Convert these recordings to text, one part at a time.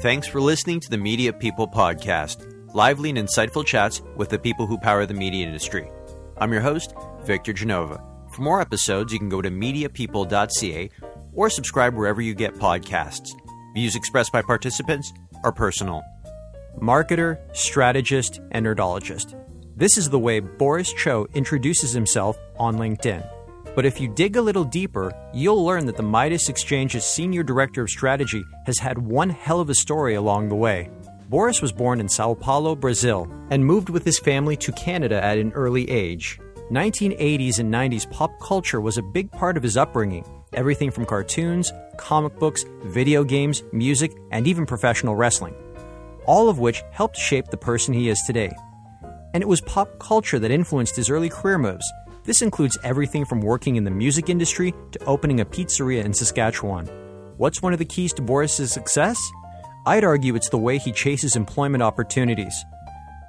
Thanks for listening to the Media People Podcast, lively and insightful chats with the people who power the media industry. I'm your host, Victor Genova. For more episodes, you can go to mediapeople.ca or subscribe wherever you get podcasts. Views expressed by participants are personal. Marketer, strategist, and nerdologist. This is the way Boris Cho introduces himself on LinkedIn. But if you dig a little deeper, you'll learn that the Midas Exchange's senior director of strategy has had one hell of a story along the way. Boris was born in Sao Paulo, Brazil, and moved with his family to Canada at an early age. 1980s and 90s pop culture was a big part of his upbringing. Everything from cartoons, comic books, video games, music, and even professional wrestling. All of which helped shape the person he is today. And it was pop culture that influenced his early career moves, this includes everything from working in the music industry to opening a pizzeria in Saskatchewan. What's one of the keys to Boris's success? I'd argue it's the way he chases employment opportunities.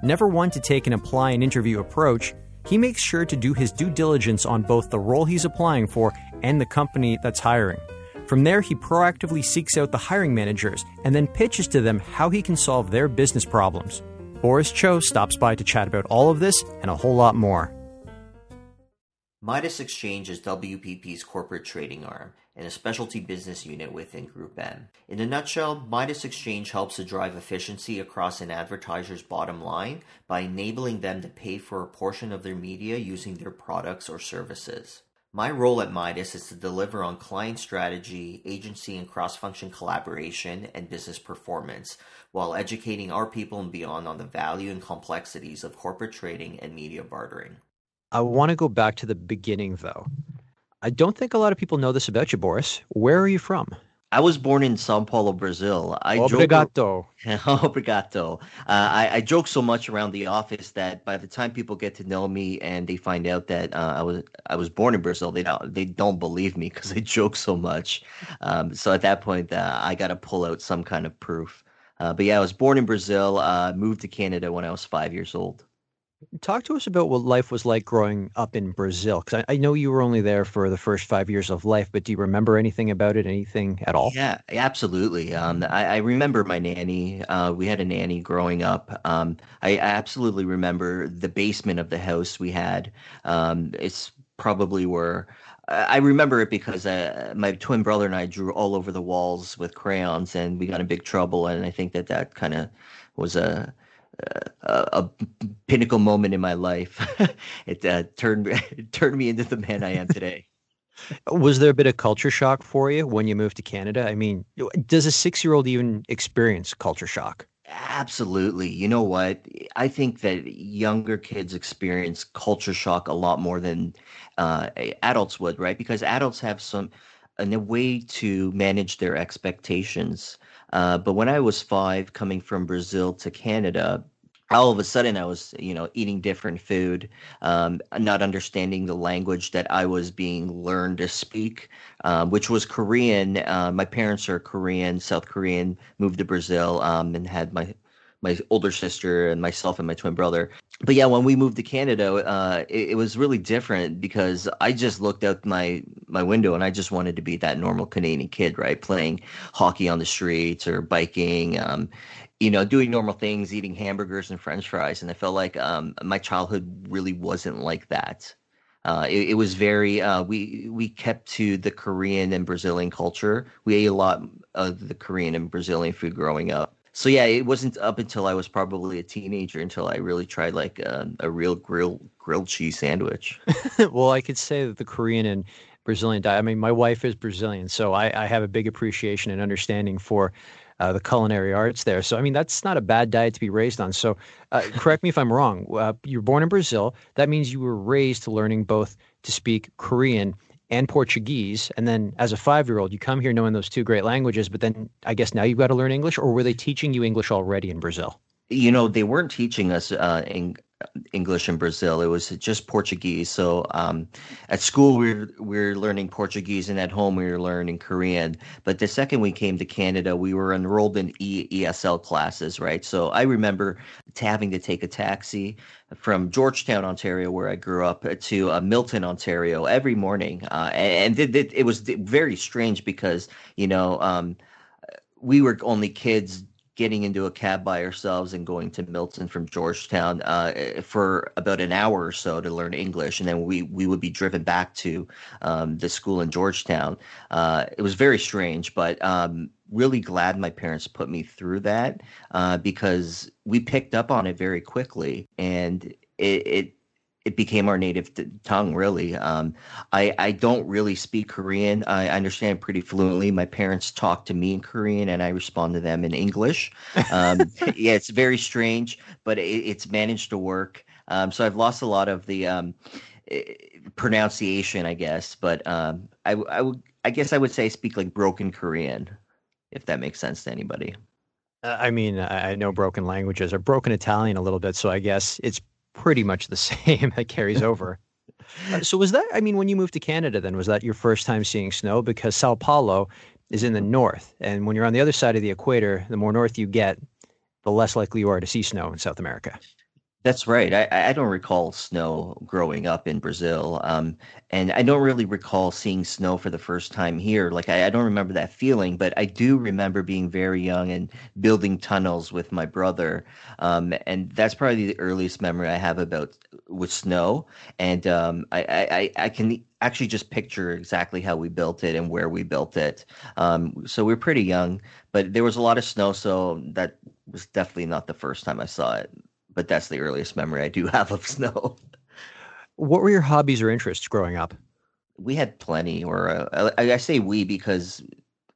Never one to take an apply and interview approach, he makes sure to do his due diligence on both the role he's applying for and the company that's hiring. From there, he proactively seeks out the hiring managers and then pitches to them how he can solve their business problems. Boris Cho stops by to chat about all of this and a whole lot more. Midas Exchange is WPP's corporate trading arm and a specialty business unit within Group M. In a nutshell, Midas Exchange helps to drive efficiency across an advertiser's bottom line by enabling them to pay for a portion of their media using their products or services. My role at Midas is to deliver on client strategy, agency and cross function collaboration, and business performance, while educating our people and beyond on the value and complexities of corporate trading and media bartering. I want to go back to the beginning, though. I don't think a lot of people know this about you, Boris. Where are you from? I was born in Sao Paulo, Brazil. I Obrigado. Joke, Obrigado. Uh, I, I, joke so much around the office that by the time people get to know me and they find out that uh, I was I was born in Brazil, they don't they don't believe me because I joke so much. Um, so at that point, uh, I got to pull out some kind of proof. Uh, but yeah, I was born in Brazil. Uh, moved to Canada when I was five years old. Talk to us about what life was like growing up in Brazil, because I, I, know you were only there for the first five years of life, but do you remember anything about it, anything at all? Yeah, absolutely. Um, I, I, remember my nanny. Uh, we had a nanny growing up. Um, I, I, absolutely remember the basement of the house we had. Um, it's probably where I remember it because uh, my twin brother and I drew all over the walls with crayons, and we got in big trouble. And I think that that kind of was a a, a, pinnacle moment in my life. it uh, turned it turned me into the man I am today. Was there a bit of culture shock for you when you moved to Canada? I mean, does a six year old even experience culture shock? Absolutely. You know what? I think that younger kids experience culture shock a lot more than uh, adults would, right? Because adults have some a way to manage their expectations. Uh, but when I was five, coming from Brazil to Canada, all of a sudden I was, you know, eating different food, um, not understanding the language that I was being learned to speak, um, which was Korean. Uh, my parents are Korean, South Korean, moved to Brazil, um, and had my my older sister and myself and my twin brother. But yeah, when we moved to Canada, uh, it, it, was really different because I just looked out my my window and I just wanted to be that normal Canadian kid, right? Playing hockey on the streets or biking, um, you know, doing normal things, eating hamburgers and French fries, and I felt like um, my childhood really wasn't like that. Uh, it, it, was very uh, we we kept to the Korean and Brazilian culture. We ate a lot of the Korean and Brazilian food growing up. So yeah, it wasn't up until I was probably a teenager until I really tried like a, a real grill grilled cheese sandwich. well, I could say that the Korean and Brazilian diet. I mean, my wife is Brazilian, so I, I have a big appreciation and understanding for uh, the culinary arts there. So, I mean, that's not a bad diet to be raised on. So, uh, correct me if I'm wrong. Uh, you're born in Brazil. That means you were raised to learning both to speak Korean and Portuguese. And then as a five year old, you come here knowing those two great languages, but then I guess now you've got to learn English, or were they teaching you English already in Brazil? You know, they weren't teaching us uh, in, English in Brazil. It was just Portuguese. So um, at school we were, we were learning Portuguese, and at home we were learning Korean. But the second we came to Canada, we were enrolled in e- ESL classes, right? So I remember having to take a taxi from Georgetown, Ontario, where I grew up, to uh, Milton, Ontario, every morning, uh, and, and it, it, was very strange because you know um, we were only kids getting into a cab by ourselves and going to Milton from Georgetown uh, for about an hour or so to learn English, and then we we would be driven back to um, the school in Georgetown. Uh, it was very strange, but um, really glad my parents put me through that uh, because we picked up on it very quickly, and it, it it became our native t- tongue really. Um, I, I don't really speak korean. I understand pretty fluently. My parents talk to me in korean and i respond to them in english. Um, yeah it's very strange but it, it's managed to work. Um, so i've lost a lot of the um, pronunciation i guess but um, I, I, would, I guess i would say I speak like broken korean if that makes sense to anybody. Uh, I mean, I know broken languages or broken Italian a little bit, so I guess it's pretty much the same that carries over. uh, so was that I mean when you moved to Canada then was that your first time seeing snow because Sao Paulo is in the north and when you're on the other side of the equator the more north you get the less likely you are to see snow in South America. That's right. I, I don't recall snow growing up in Brazil. Um, and I don't really recall seeing snow for the first time here. Like, I, I don't remember that feeling, but I do remember being very young and building tunnels with my brother. Um, and that's probably the earliest memory I have about with snow. And um, I, I, I can actually just picture exactly how we built it and where we built it. Um, so we we're pretty young, but there was a lot of snow. So that was definitely not the first time I saw it but that's the earliest memory I do have of snow. What were your hobbies or interests growing up? We had plenty, or uh, I, I say we because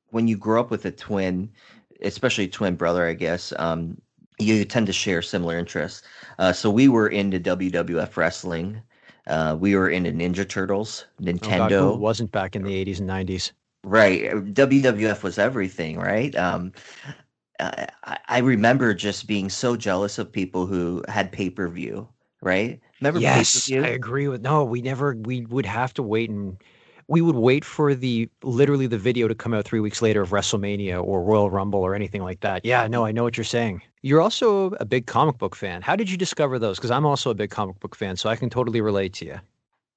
when you grow up with a twin, especially twin brother, I guess, um, you tend to share similar interests. Uh, so we were into WWF wrestling. Uh, we were into Ninja Turtles, Nintendo. Oh God, wasn't back in the 80s and 90s? Right. WWF was everything, right? Um, I, I remember just being so jealous of people who had pay per view. Right? Remember? Yes, I agree with. No, we never. We would have to wait and we would wait for the literally the video to come out three weeks later of WrestleMania or Royal Rumble or anything like that. Yeah, no, I know what you're saying. You're also a big comic book fan. How did you discover those? Because I'm also a big comic book fan, so I can totally relate to you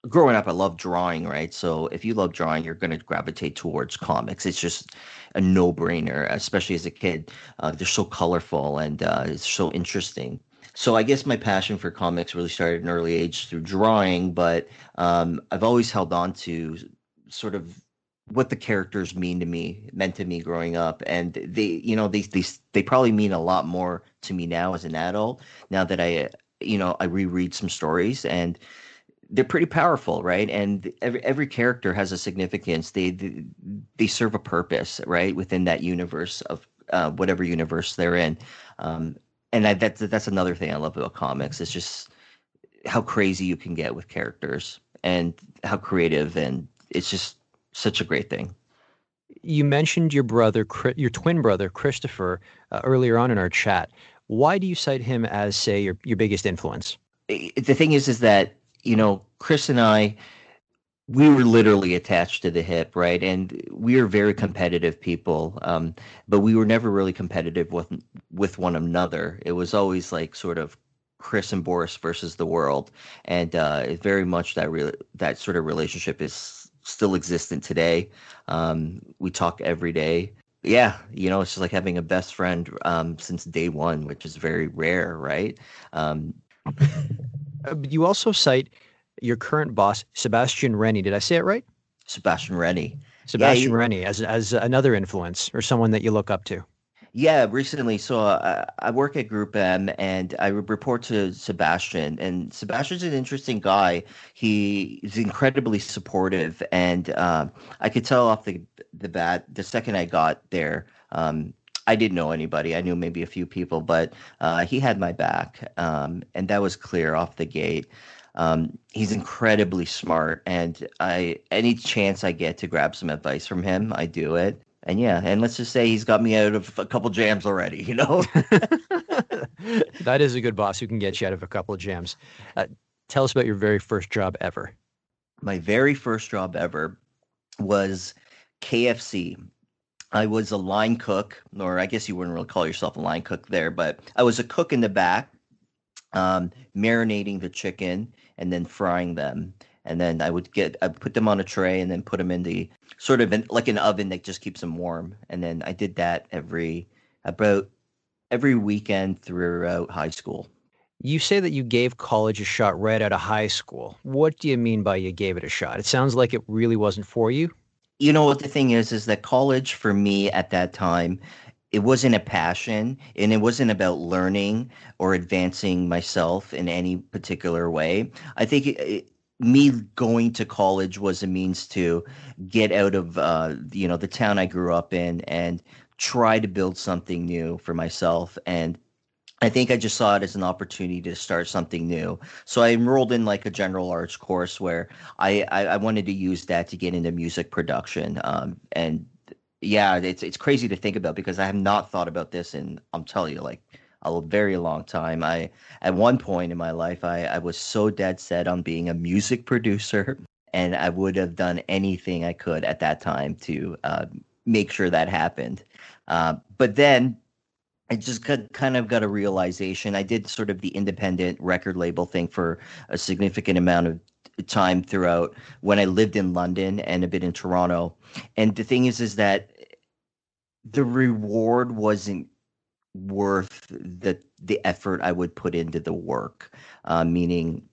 growing up, I love drawing, right? So if you love drawing, you're going to gravitate towards comics. It's just a no brainer, especially as a kid. Uh, they're so colorful and uh, it's so interesting. So I guess my passion for comics really started at an early age through drawing, but um, I've always held on to sort of what the characters mean to me, meant to me growing up, and they, you know, they they they probably mean a lot more to me now as an adult. Now that I, you know, I reread some stories and they're pretty powerful, right? And every every character has a significance. They they, they serve a purpose, right, within that universe of uh, whatever universe they're in. Um, and I, that's that's another thing I love about comics. It's just how crazy you can get with characters and how creative, and it's just such a great thing. You mentioned your brother, your twin brother, Christopher, uh, earlier on in our chat. Why do you cite him as, say, your your biggest influence? The thing is, is that you know, Chris and I, we were literally attached to the hip, right? And we are very competitive people, um, but we were never really competitive with with one another. It was always like sort of Chris and Boris versus the world, and uh, very much that re- that sort of relationship is still existent today. Um, we talk every day. Yeah, you know, it's just like having a best friend um, since day one, which is very rare, right? Uh, you also cite your current boss, Sebastian Rennie. Did I say it right? Sebastian Rennie. Sebastian yeah, Rennie as as another influence or someone that you look up to. Yeah, recently. So uh, I work at Group M, and I report to Sebastian. And Sebastian's an interesting guy. He is incredibly supportive, and uh, I could tell off the the bat the second I got there. Um, I didn't know anybody. I knew maybe a few people, but uh, he had my back, um, and that was clear off the gate. Um, he's incredibly smart, and I any chance I get to grab some advice from him, I do it. And yeah, and let's just say he's got me out of a couple jams already. You know, that is a good boss who can get you out of a couple of jams. Uh, tell us about your very first job ever. My very first job ever was KFC. I was a line cook, or I guess you wouldn't really call yourself a line cook there, but I was a cook in the back, um, marinating the chicken and then frying them. And then I would get, I put them on a tray and then put them in the sort of like an oven that just keeps them warm. And then I did that every about every weekend throughout high school. You say that you gave college a shot right out of high school. What do you mean by you gave it a shot? It sounds like it really wasn't for you. You know what the thing is is that college for me at that time it wasn't a passion and it wasn't about learning or advancing myself in any particular way. I think it, it, me going to college was a means to get out of uh, you know the town I grew up in and try to build something new for myself and I think I just saw it as an opportunity to start something new. So I enrolled in like a general arts course where I, I, I wanted to use that to get into music production. Um, and yeah, it's it's crazy to think about because I have not thought about this in I'm telling you like a very long time. I at one point in my life I, I was so dead set on being a music producer and I would have done anything I could at that time to uh, make sure that happened. Uh, but then I just got, kind of got a realization. I did sort of the independent record label thing for a significant amount of time throughout when I lived in London and a bit in Toronto. And the thing is, is that the reward wasn't worth the the effort I would put into the work. Uh, meaning,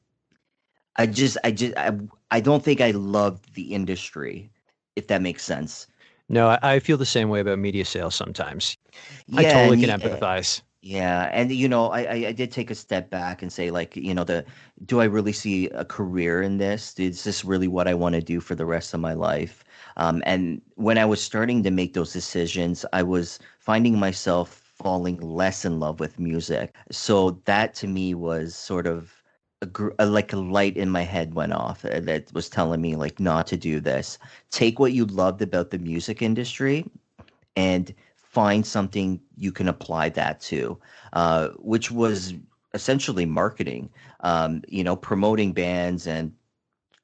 I just, I just, I, I don't think I loved the industry, if that makes sense. No, I, I feel the same way about media sales sometimes. Yeah, I totally can empathize. Yeah, and you know, I, I did take a step back and say, like, you know, the do I really see a career in this? Is this really what I want to do for the rest of my life? Um, and when I was starting to make those decisions, I was finding myself falling less in love with music. So that to me was sort of a, a, like a light in my head went off uh, that was telling me like not to do this. Take what you loved about the music industry and find something you can apply that to, uh, which was essentially marketing, um, you know, promoting bands and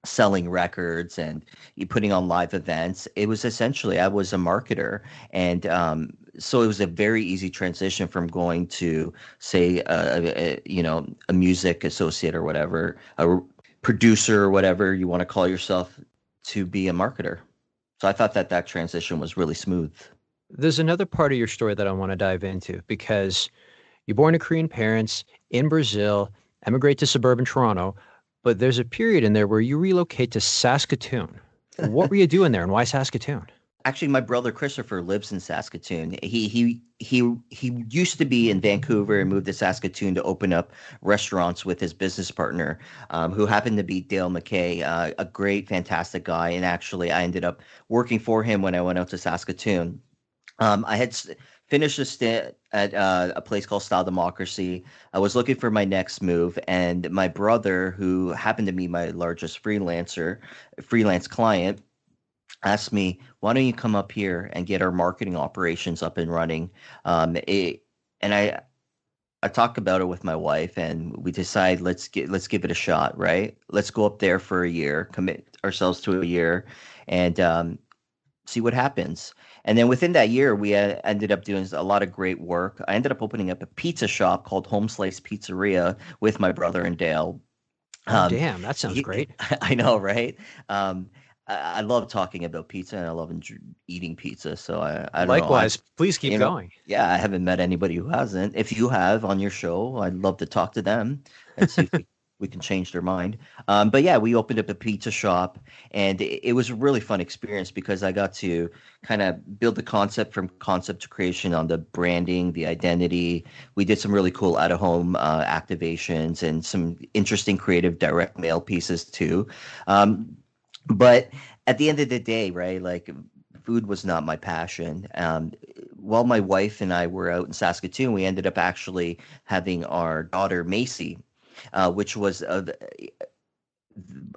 selling records and putting on live events. It was essentially, I was a marketer. And um, so it was a very easy transition from going to, say, a, a, you know, a music associate or whatever, a producer or whatever you want to call yourself, to be a marketer. So I thought that that transition was really smooth. There's another part of your story that I want to dive into because you're born to Korean parents in Brazil, emigrate to suburban Toronto, but there's a period in there where you relocate to Saskatoon. what were you doing there and why Saskatoon? Actually, my brother Christopher lives in Saskatoon. He he he he used to be in Vancouver and moved to Saskatoon to open up restaurants with his business partner, um, who happened to be Dale MacKay, uh, a great, fantastic guy. And actually, I ended up working for him when I went out to Saskatoon. Um, I had finished a stint at uh, a place called Style Democracy. I was looking for my next move, and my brother, who happened to be my largest freelancer, freelance client, asked me, "Why don't you come up here and get our marketing operations up and running?" Um, it, and I, I talked about it with my wife, and we decided let's get let's give it a shot. Right? Let's go up there for a year, commit ourselves to a year, and um, see what happens. And then within that year, we ended up doing a lot of great work. I ended up opening up a pizza shop called Home Slice Pizzeria with my brother and Dale. Oh, um, damn, that sounds he, great. I know, right? Um, I, I, love talking about pizza and I love eating pizza. So I, I likewise. I, please keep going. Know, yeah, I haven't met anybody who hasn't. If you have on your show, I'd love to talk to them and see if we we can change their mind. Um, but yeah, we opened up a pizza shop, and it, it, was a really fun experience because I got to kind of build the concept from concept to creation on the branding, the identity. We did some really cool out of home uh, activations and some interesting creative direct mail pieces too. Um, but at the end of the day, right, like food was not my passion. Um, while my wife and I were out in Saskatoon, we ended up actually having our daughter Macy uh, which was uh,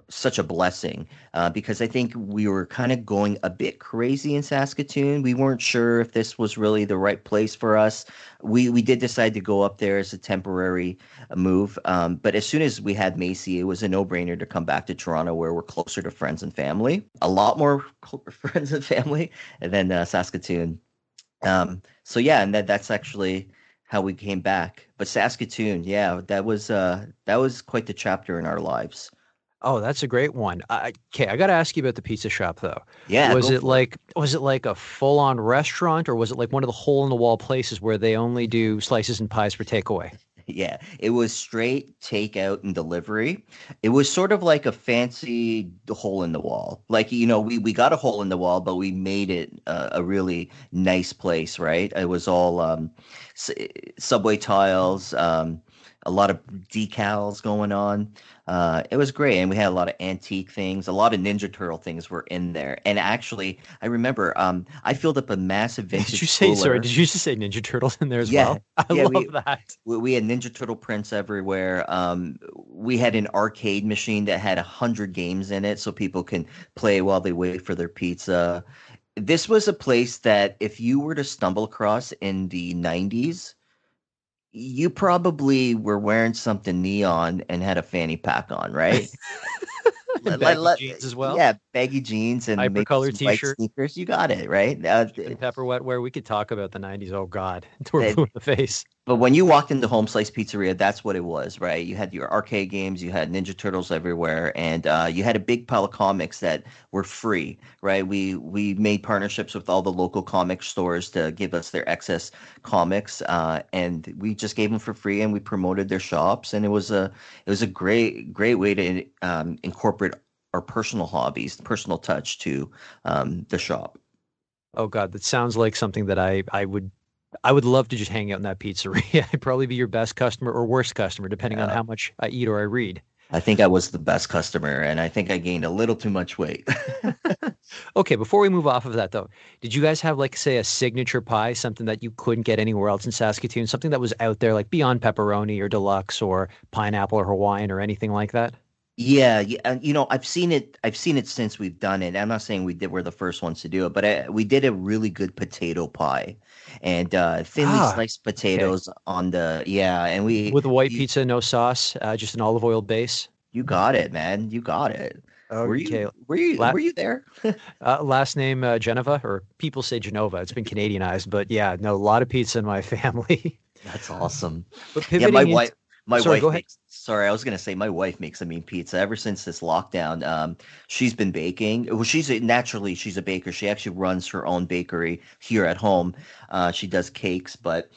such a blessing uh, because I think we were kind of going a bit crazy in Saskatoon. We weren't sure if this was really the right place for us. We we did decide to go up there as a temporary uh, move, um, but as soon as we had Macy, it was a no brainer to come back to Toronto, where we're closer to friends and family, a lot more friends and family than uh, Saskatoon. Um, so yeah, and that that's actually how we came back. But Saskatoon, yeah, that was uh that was quite the chapter in our lives. Oh, that's a great one. I, okay, I got to ask you about the pizza shop though. Yeah. was it like was it like a full on restaurant or was it like one of the hole in the wall places where they only do slices and pies for takeaway? Yeah, it was straight takeout and delivery. It was sort of like a fancy hole in the wall. Like, you know, we, we got a hole in the wall, but we made it a, a really nice place, right? It was all um, s- subway tiles, um, a lot of decals going on. Uh, it was great. And we had a lot of antique things, a lot of Ninja Turtle things were in there. And actually, I remember um, I filled up a massive vintage Did you say sorry? Did you just say Ninja Turtles in there as Yeah, well? I yeah, love we- that. we, we had Ninja Turtle prints everywhere. Um, we had an arcade machine that had a hundred games in it, so people can play while they wait for their pizza. This was a place that if you were to stumble across in the '90s, you probably were wearing something neon and had a fanny pack on, right? And Let- baggy let- jeans as well. Yeah, baggy jeans and Hypercolor t-shirt. sneakers. You got it right. Uh, pepper wetware. We could talk about the '90s. Oh God, in the face. But when you walked into Home Slice Pizzeria, that's what it was, right? You had your arcade games, you had Ninja Turtles everywhere, and uh, you had a big pile of comics that were free, right? We we made partnerships with all the local comic stores to give us their excess comics, uh, and we just gave them for free, and we promoted their shops, and it was a it was a great great way to um, incorporate our personal hobbies, personal touch to um, the shop. Oh God, that sounds like something that I I would I would love to just hang out in that pizzeria. I'd probably be your best customer or worst customer, depending on how much I eat or I read. I think I was the best customer, and I think I gained a little too much weight. Okay, before we move off of that though, did you guys have like say a signature pie, something that you couldn't get anywhere else in Saskatoon, something that was out there like beyond pepperoni or deluxe or pineapple or Hawaiian or anything like that? Yeah, yeah, and you know, I've seen it. I've seen it since we've done it. I'm not saying we did. We're the first ones to do it, but I, we did a really good potato pie, and uh, thinly Ah, sliced potatoes on the yeah. And we With white you, pizza, no sauce, uh, just an olive oil base. you got it, man. You got it. Were you were you La- were you there? Uh, last name uh, Geneva, or people say Genova. It's been Canadianized, but yeah, no, a lot of pizza in my family. That's awesome. but Yeah, my into- wife. My Sorry, wife makes. Sorry, I was gonna say my wife makes a mean pizza. Ever since this lockdown, um, she's been baking. Well, she's a, naturally she's a baker. She actually runs her own bakery here at home. Uh, she does cakes, but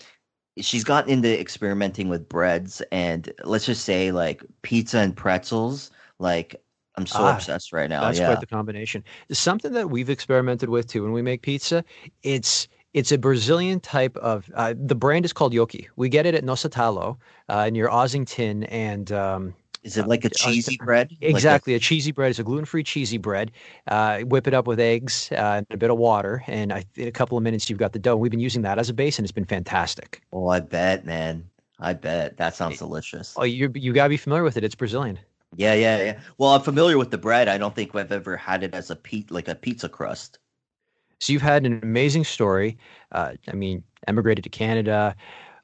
she's gotten into experimenting with breads and let's just say like pizza and pretzels. Like I'm so Ah, obsessed right now. That's yeah. quite the combination. Something that we've experimented with too when we make pizza, it's it's a Brazilian type of uh, the brand is called Yoki. We get it at Nosso Talho uh, your Ossington and um, Is it like a uh, cheesy bread? Like a- exactly a cheesy bread. It's a gluten free cheesy bread. Uh, whip it up with eggs uh, and a bit of water, and I, in a couple of minutes you've got the dough. We've been using that as a base, and it's been fantastic. oh, I bet, man. I bet that sounds delicious. Oh, you you gotta be familiar with it. It's Brazilian. Yeah, yeah, yeah. Well, I'm familiar with the bread. I don't think I've ever had it as a pe- like a pizza crust. So you've had an amazing story. Uh, I mean, emigrated to Canada,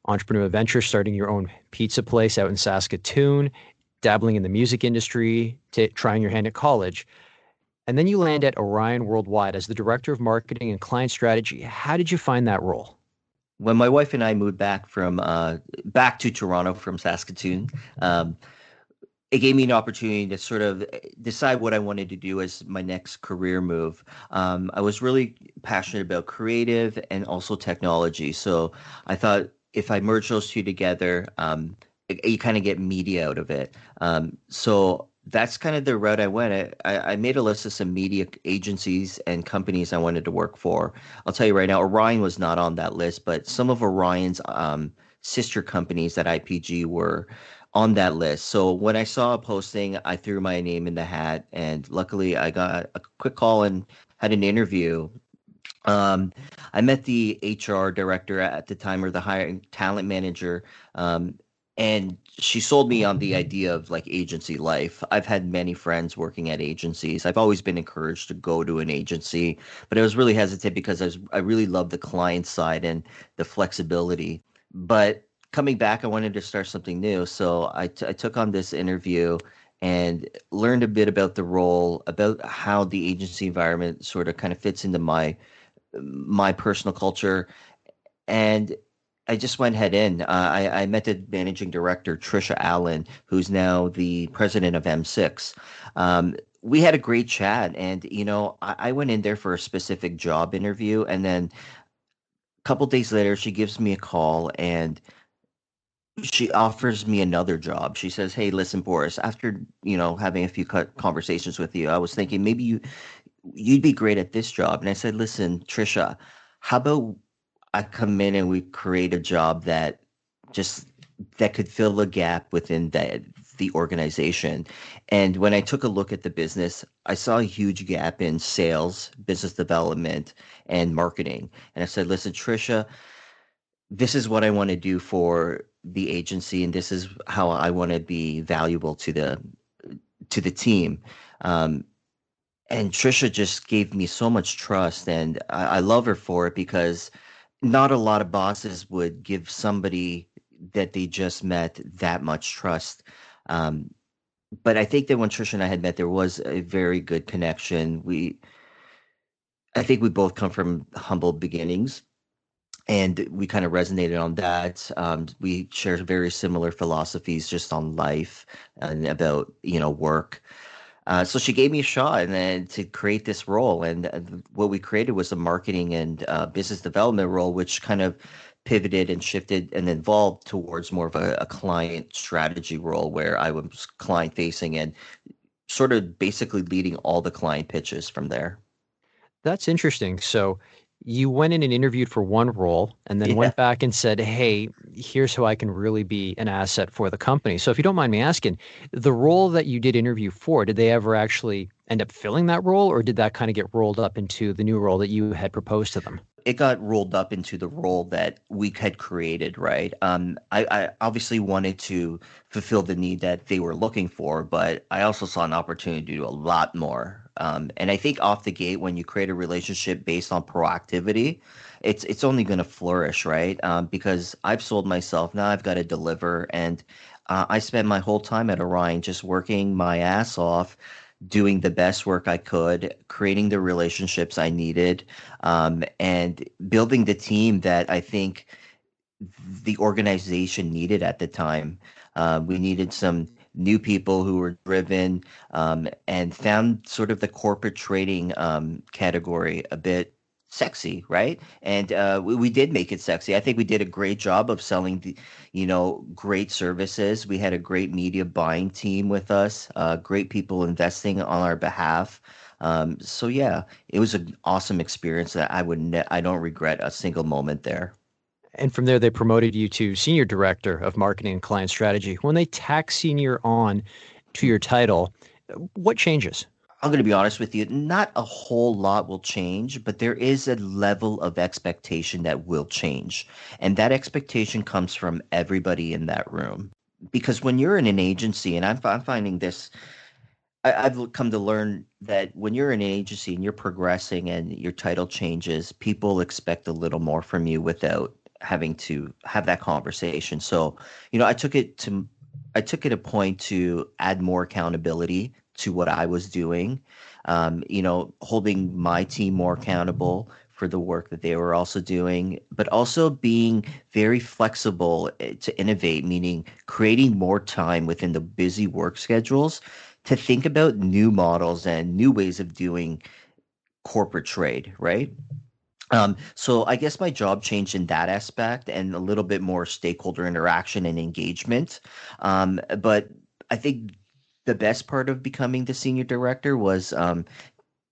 entrepreneur venture, starting your own pizza place out in Saskatoon, dabbling in the music industry, t- trying your hand at college. And then you land at Orion Worldwide as the director of marketing and client strategy. How did you find that role? When my wife and I moved back from uh, back to Toronto from Saskatoon, um, it gave me an opportunity to sort of eh, decide what I wanted to do as my next career move. Um, I was really passionate about creative and also technology, so I thought if I merge those two together, um, you kind of get media out of it. Um, so that's kind of the route I went. I, I I made a list of some media agencies and companies I wanted to work for. I'll tell you right now, Orion was not on that list, but some of Orion's um, sister companies at IPG were on that list. So when I saw a posting, I threw my name in the hat, and luckily I got a quick call and had an interview. Um, I met the HR director at the time, or the hiring talent manager, um, and she sold me on the idea of like agency life. I've had many friends working at agencies. I've always been encouraged to go to an agency, but I was really hesitant because I was I really love the client side and the flexibility. But coming back, I wanted to start something new, so I, t- I took on this interview and learned a bit about the role, about how the agency environment sort of kind of fits into my my personal culture, and I just went head in. Uh, I, I met the managing director, Trisha Allen, who's now the president of M6. Um, we had a great chat, and you know, I, I, went in there for a specific job interview, and then a couple days later, she gives me a call and she offers me another job. She says, "Hey, listen, Boris. After you know having a few conversations with you, I was thinking maybe you you'd be great at this job." And I said, "Listen, Trisha, how about I come in and we create a job that just that could fill the gap within that the organization. And when I took a look at the business, I saw a huge gap in sales, business development, and marketing. And I said, listen, Trisha, this is what I want to do for the agency, and this is how I want to be valuable to the to the team. Um, and Trisha just gave me so much trust, and I, I love her for it because not a lot of bosses would give somebody that they just met that much trust. Um, but I think that when Trisha and I had met, there was a very good connection. We, I think we both come from humble beginnings, and we kind of resonated on that. Um, we share very similar philosophies just on life and about you know work. Uh, so she gave me a shot and then to create this role. And uh, what we created was a marketing and uh, business development role, which kind of pivoted and shifted and evolved towards more of a, a client strategy role where I was client facing and sort of basically leading all the client pitches from there. That's interesting. So you went in and interviewed for one role and then yeah. went back and said, Hey, here's how I can really be an asset for the company. So if you don't mind me asking, the role that you did interview for, did they ever actually end up filling that role or did that kind of get rolled up into the new role that you had proposed to them? It got rolled up into the role that we had created, right? Um, I, I obviously wanted to fulfill the need that they were looking for, but I also saw an opportunity to do a lot more um, and I think off the gate, when you create a relationship based on proactivity, it's it's only going to flourish, right? Um, because I've sold myself now, I've got to deliver, and uh, I spent my whole time at Orion just working my ass off, doing the best work I could, creating the relationships I needed, um, and building the team that I think the organization needed at the time. Uh, we needed some new people who were driven um, and found sort of the corporate trading um, category a bit sexy, right? And uh, we, we, did make it sexy. I think we did a great job of selling the, you know, great services. We had a great media buying team with us, uh, great people investing on our behalf. Um, so yeah, it was an awesome experience that I would ne- I don't regret a single moment there. And from there, they promoted you to senior director of marketing and client strategy. When they tack senior on to your title, what changes? I'm going to be honest with you, not a whole lot will change, but there is a level of expectation that will change. And that expectation comes from everybody in that room. Because when you're in an agency, and I'm, I'm finding this, I, have come to learn that when you're in an agency and you're progressing and your title changes, people expect a little more from you without having to have that conversation. So, you know, I took it to I took it a point to add more accountability to what I was doing. Um, you know, holding my team more accountable for the work that they were also doing, but also being very flexible eh, to innovate, meaning creating more time within the busy work schedules to think about new models and new ways of doing corporate trade, right? Um, so I guess my job changed in that aspect and a little bit more stakeholder interaction and engagement. Um, but I think the best part of becoming the senior director was um,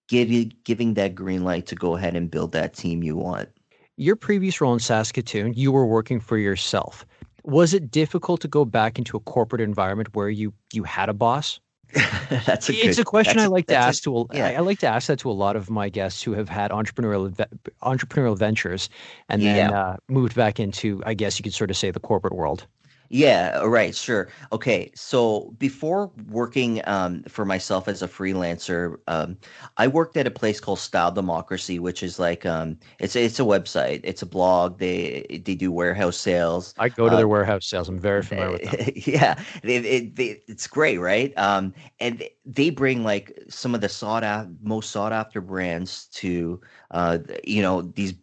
giving giving that green light to go ahead and build that team you want. Your previous role in Saskatoon, you were working for yourself. Was it difficult to go back into a corporate environment where you you had a boss? that's a it's good, a question I like to ask a, to. A, yeah. I, I like to ask that to a lot of my guests who have had entrepreneurial entrepreneurial ventures and then uh, moved back into, I guess you could sort of say, the corporate world. Yeah, right, sure. Okay, so before working um, for myself as a freelancer, um, I worked at a place called Style Democracy, which is like um, it's it's a website, it's a blog. They they do warehouse sales. I go to uh, their warehouse sales. I'm very familiar with them. Yeah, they, they, it's great, right? Um, and they bring like some of the sought after, most sought after brands to uh, you know these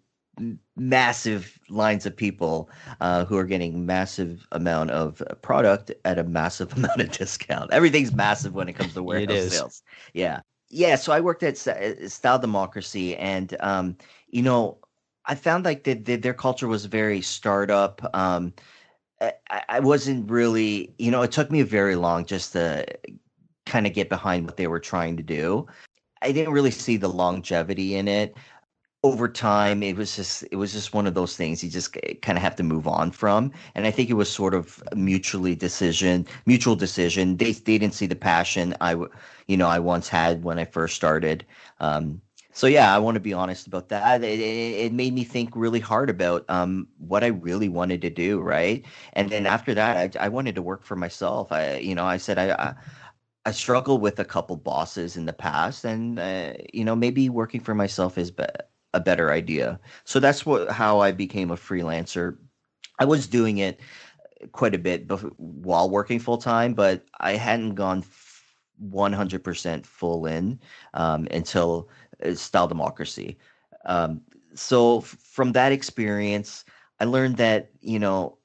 massive lines of people uh, who are getting massive amount of product at a massive amount of discount. Everything's massive when it comes to warehouse sales. Yeah, yeah. So I worked at Style Democracy, and um, you know, I found like that the, their culture was very startup. Um, I, I wasn't really, you know, it took me very long just to kind of get behind what they were trying to do. I didn't really see the longevity in it over time it was just it was just one of those things you just kind of have to move on from. And i think it was sort of mutually decision mutual decision. They they didn't see the passion i you know i once had when i first started. Um, so yeah i want to be honest about that. It, it, made me think really hard about um, what i really wanted to do right? And then after that i, I wanted to work for myself. I you know i said i, I I struggled with a couple bosses in the past, and uh, you know maybe working for myself is better a better idea. So that's what how I became a freelancer. I was doing it quite a bit before, while working full time, but I hadn't gone 100% full in um, until uh, Style Democracy. Um, so f- from that experience, I learned that you know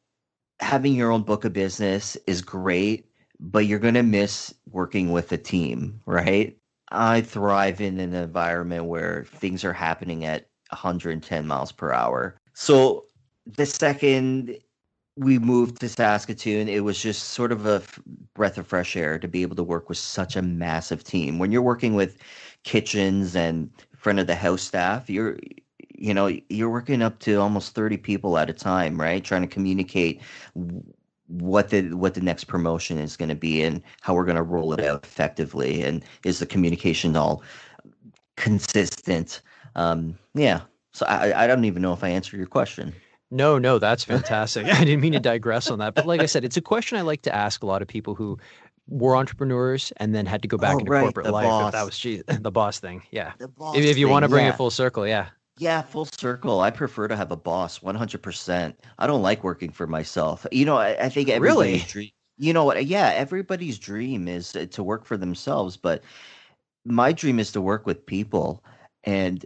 having your own book of business is great, but you're gonna miss working with a team, right? I thrive in an environment where things are happening at 110 miles per hour. So the second we moved to Saskatoon, it was just sort of a breath of fresh air to be able to work with such a massive team. When you're working with kitchens and front of the house staff, you're you know you're working up to almost 30 people at a time right trying to communicate what the what the next promotion is going to be and how we're going to roll it out effectively and is the communication all consistent? Um yeah. So i i don't even know if i answered your question. No no that's fantastic. I didn't mean to digress on that but like i said it's a question i like to ask a lot of people who were entrepreneurs and then had to go back oh, into right, corporate life that was geez, the boss thing yeah. Boss if, if you thing, want to bring yeah. it full circle yeah Yeah, full circle. I prefer to have a boss, 100%. I don't like working for myself. You know, I, I think Really? everybody's dream, you know what? Yeah, everybody's dream is to work for themselves, but my dream is to work with people. And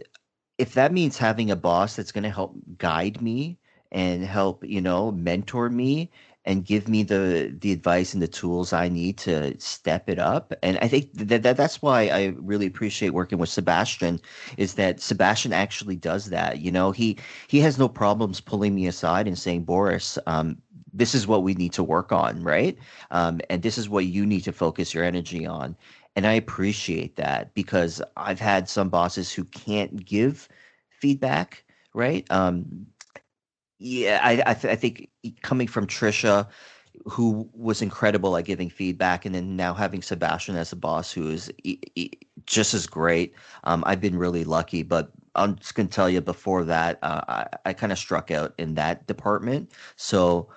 if that means having a boss that's going to help guide me and help, you know, mentor me and give me the the advice and the tools I need to step it up. And I think that, that that's why I really appreciate working with Sebastian is that Sebastian actually does that. You know, he he has no problems pulling me aside and saying, Boris, um, this is what we need to work on, right? Um, and this is what you need to focus your energy on. And I appreciate that because I've had some bosses who can't give feedback, right? Um, yeah, I I, th- I think coming from Trisha, who was incredible at giving feedback, and then now having Sebastian as a boss who is e- e- just as great. Um, I've been really lucky, but I'm just gonna tell you before that, uh, I, I kind of struck out in that department. So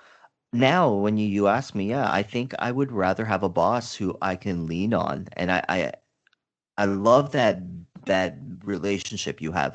now, when you, you ask me, yeah, I think I would rather have a boss who I can lean on, and I I, I love that that relationship you have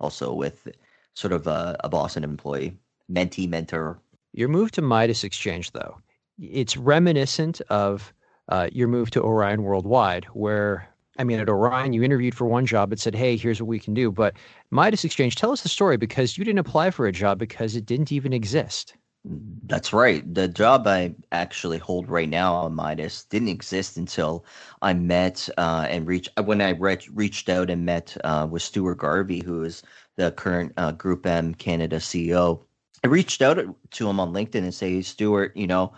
also with sort of a, a boss and employee, mentee mentor. Your move to Midas Exchange, though, it's reminiscent of uh, your move to Orion Worldwide, where I mean, at Orion, you interviewed for one job and said, "Hey, here's what we can do." But Midas Exchange, tell us the story because you didn't apply for a job because it didn't even exist. That's right. The job I actually hold right now on Midas didn't exist until I met uh, and reached when I re- reached out and met uh, with Stuart Garvey, who is the current uh, Group M Canada CEO. Reached out to him on LinkedIn and say, hey, Stuart, you know,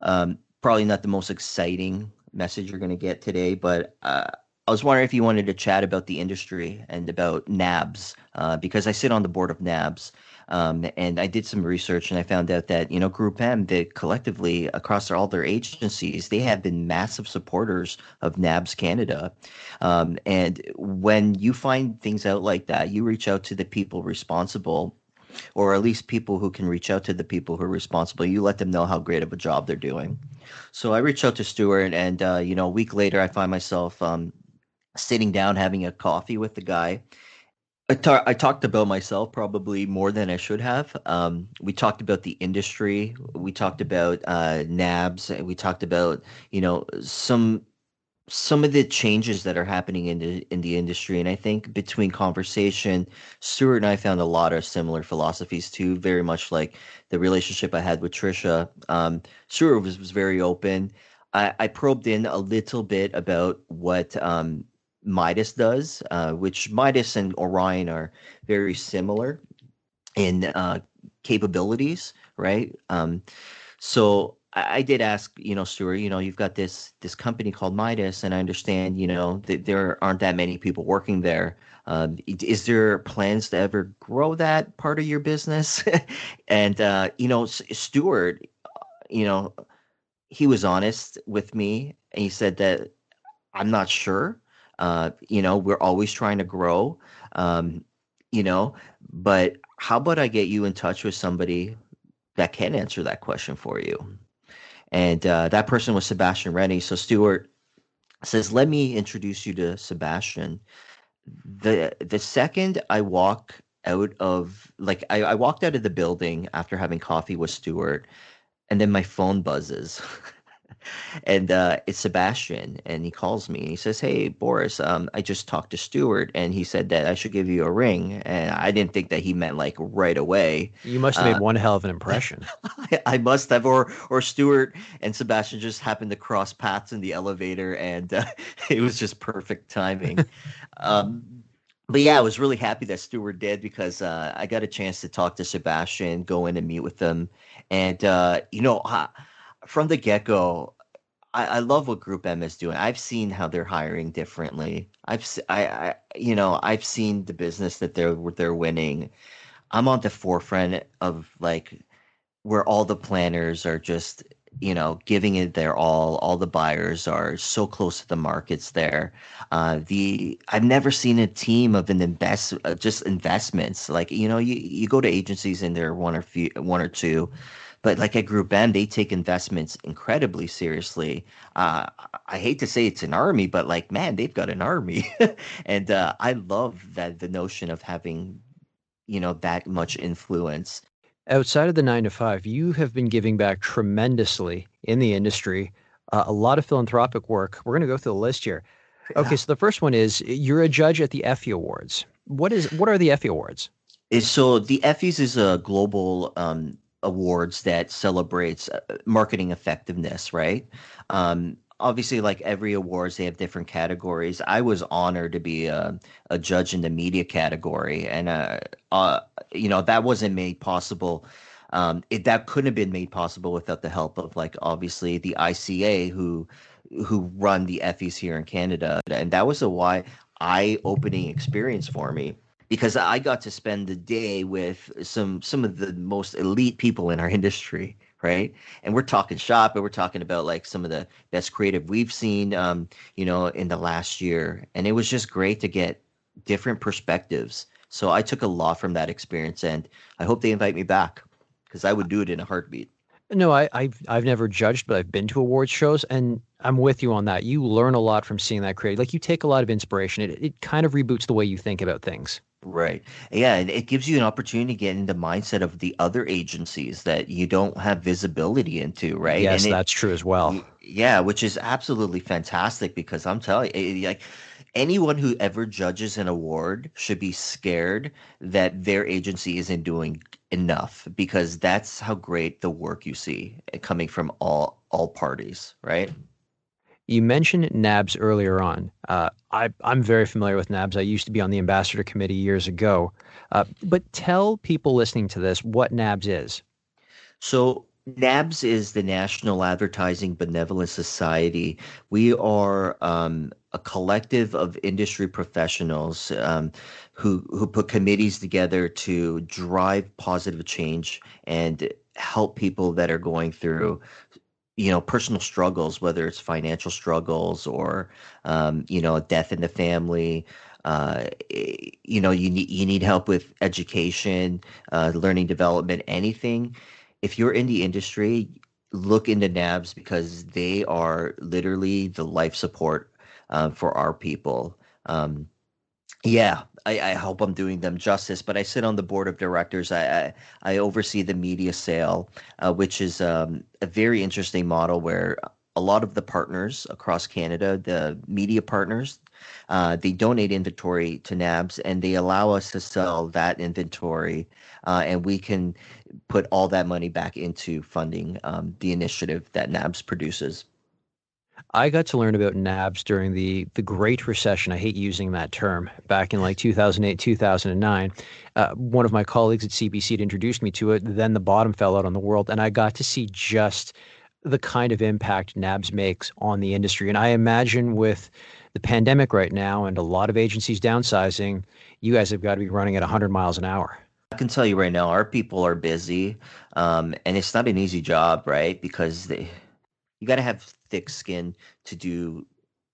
um, probably not the most exciting message you're going to get today, but uh, I was wondering if you wanted to chat about the industry and about NABS uh, because I sit on the board of NABS. Um, and I did some research and I found out that, you know, Group M, that collectively across all their agencies, they have been massive supporters of NABS Canada. Um, and when you find things out like that, you reach out to the people responsible or at least people who can reach out to the people who are responsible. You let them know how great of a job they're doing. So I reached out to Stuart, and uh, you know, a week later, I find myself um, sitting down having a coffee with the guy. I, ta- I talked about myself probably more than I should have. Um, we talked about the industry. We talked about uh, NABS. And we talked about you know some some of the changes that are happening in the in the industry and i think between conversation stuart and i found a lot of similar philosophies too very much like the relationship i had with trisha um, stuart was, was very open. I, I probed in a little bit about what um, midas does uh, which midas and orion are very similar in uh, capabilities right? Um, so I, did ask, you know, Stuart, you know, you've got this this company called Midas, and I understand, you know, that there aren't that many people working there. Um, is there plans to ever grow that part of your business? and uh, you know, Stuart, you know, he was honest with me, and he said that I'm not sure. Uh, you know, we're always trying to grow. Um, you know, but how about I get you in touch with somebody that can answer that question for you? And uh, that person was Sebastian Rennie. So Stuart says, "Let me introduce you to Sebastian." the The second I walk out of like I, I walked out of the building after having coffee with Stuart, and then my phone buzzes. and uh, it's Sebastian, and he calls me. and He says, "Hey, Boris, um, I just talked to Stuart, and he said that I should give you a ring." And I didn't think that he meant like right away. You must have made uh, one hell of an impression. I, I, must have, or or Stuart and Sebastian just happened to cross paths in the elevator, and uh, it was just perfect timing. um, but yeah, I was really happy that Stuart did because uh, I got a chance to talk to Sebastian, go in and meet with them, and uh, you know from the get go, I, I, love what Group M is doing. I've seen how they're hiring differently. I've I, I you know I've seen the business that they're they're winning. I'm on the forefront of like where all the planners are just you know giving it their all. All the buyers are so close to the markets there. Uh, the I've never seen a team of an invest uh, just investments like you know you you go to agencies and there are one or few one or two but like at Group M, they take investments incredibly seriously. Uh, I hate to say it's an army, but like, man, they've got an army, and uh, I love that the notion of having, you know, that much influence. Outside of the nine to five, you have been giving back tremendously in the industry. Uh, a lot of philanthropic work. We're going to go through the list here. Okay, so the first one is you're a judge at the Effie Awards. What is what are the Effie Awards? So the Effies is a global um, awards that celebrates uh, marketing effectiveness, right? Um, obviously, like every awards, they have different categories. I was honored to be a, a judge in the media category, and uh, uh, you know that wasn't made possible. Um, it, that couldn't have been made possible without the help of like obviously the ICA who who run the Effies here in Canada, and that was a why eye opening experience for me because I got to spend the day with some some of the most elite people in our industry, right? And we're talking shop, and we're talking about like some of the best creative we've seen, um, you know, in the last year, and it was just great to get different perspectives. So I took a lot from that experience, and I hope they invite me back because I would do it in a heartbeat. No, I, I've I've never judged, but I've been to awards shows, and I'm with you on that. You learn a lot from seeing that creative. Like you take a lot of inspiration. It it kind of reboots the way you think about things. Right. Yeah, and it gives you an opportunity to get in the mindset of the other agencies that you don't have visibility into, right? Yes, and it, that's true as well. Yeah, which is absolutely fantastic because I'm telling you, like anyone who ever judges an award should be scared that their agency isn't doing enough because that's how great the work you see eh, coming from all all parties, right? You mentioned NABS earlier on. Uh, I, am very familiar with NABS. I used to be on the ambassador committee years ago. Uh, but tell people listening to this what NABS is. So, NABS is the National Advertising Benevolent Society. We are um, a collective of industry professionals um, who who put committees together to drive positive change and help people that are going through you know personal struggles whether it's financial struggles or um, you know death in the family uh, you know you need you need help with education uh, learning development anything. If you're in the industry look into nabs because they are literally the life support uh, for our people. Um, yeah, I, I, hope I'm doing them justice. But I sit on the board of directors. I I, I oversee the media sale, uh, which is um, a very interesting model where a lot of the partners across Canada, the media partners, uh, they donate inventory to NABS and they allow us to sell that inventory, uh, and we can put all that money back into funding um, the initiative that NABS produces. I got to learn about NABS during the the Great Recession. I hate using that term. Back in like 2008, 2009, uh, one of my colleagues at CBC had introduced me to it. Then the bottom fell out on the world, and I got to see just the kind of impact NABS makes on the industry. And I imagine with the pandemic right now and a lot of agencies downsizing, you guys have got to be running at 100 miles an hour. I can tell you right now, our people are busy, um, and it's not an easy job, right? Because they, you got to have thick skin to do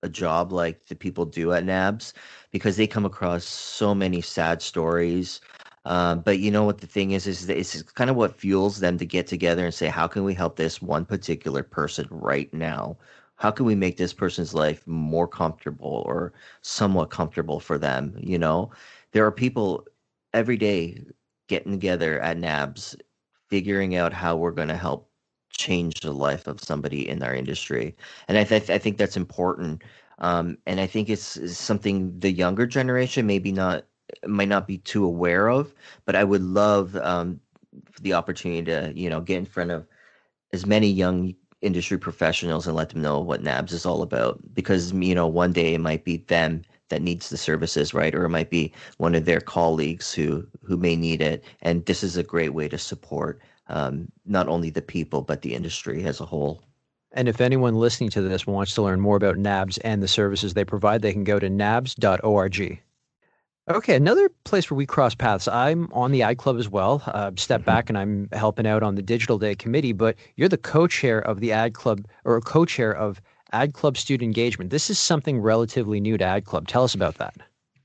a job like the people do at NABS because they come across so many sad stories. Um, but you know what the thing is is that it's kind of what fuels them to get together and say, how can we help this one particular person right now? How can we make this person's life more comfortable or somewhat comfortable for them? You know, there are people every day getting together at NABS, figuring out how we're going to help change the life of somebody in our industry. And I, th- I think that's important. Um, and I think it's, it's something the younger generation maybe not might not be too aware of. But I would love um, the opportunity to you know get in front of as many young industry professionals and let them know what NABS is all about. Because you know one day it might be them that needs the services, right? Or it might be one of their colleagues who who may need it. And this is a great way to support um, not only the people but the industry as a whole. And if anyone listening to this wants to learn more about NABS and the services they provide, they can go to nabs.org. Okay, another place where we cross paths. I'm on the Ad Club as well. Uh, step mm-hmm. back and I'm helping out on the Digital Day committee, but you're the co-chair of the Ad Club or co-chair of Ad Club Student Engagement. This is something relatively new to Ad Club. Tell us about that.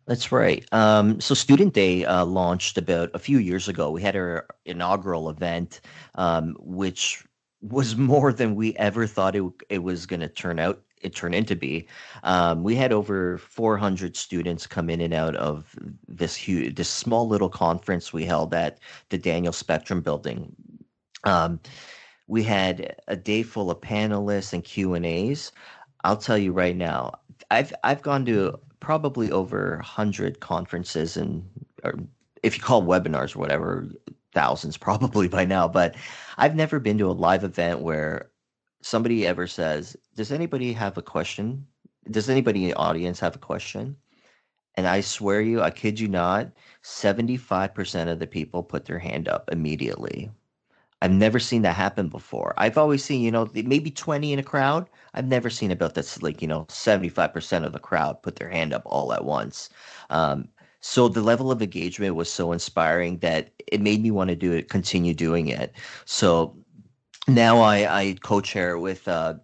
That's right. Um, so Student Day uh, launched about a few years ago. We had our inaugural event, um, which was more than we ever thought it, it was going to turn out. It turned into be. Um, we had over 400 students come in and out of this huge, this small little conference we held at the Daniels Spectrum Building. Um, we had a day full of panelists and Q and A's. I'll tell you right now, I've I've gone to probably over hundred conferences and, if you call webinars or whatever, thousands probably by now. But I've never been to a live event where somebody ever says, "Does anybody have a question? Does anybody in the audience have a question?" And I swear you, I kid you not, seventy-five percent of the people put their hand up immediately. I've never seen that happen before. I've always seen, you know, maybe 20 in a crowd. I've never seen about that's like, you know, 75% of the crowd put their hand up all at once. Um, so the level of engagement was so inspiring that it made me want to do it, continue doing it. So now I, I co-chair with uh,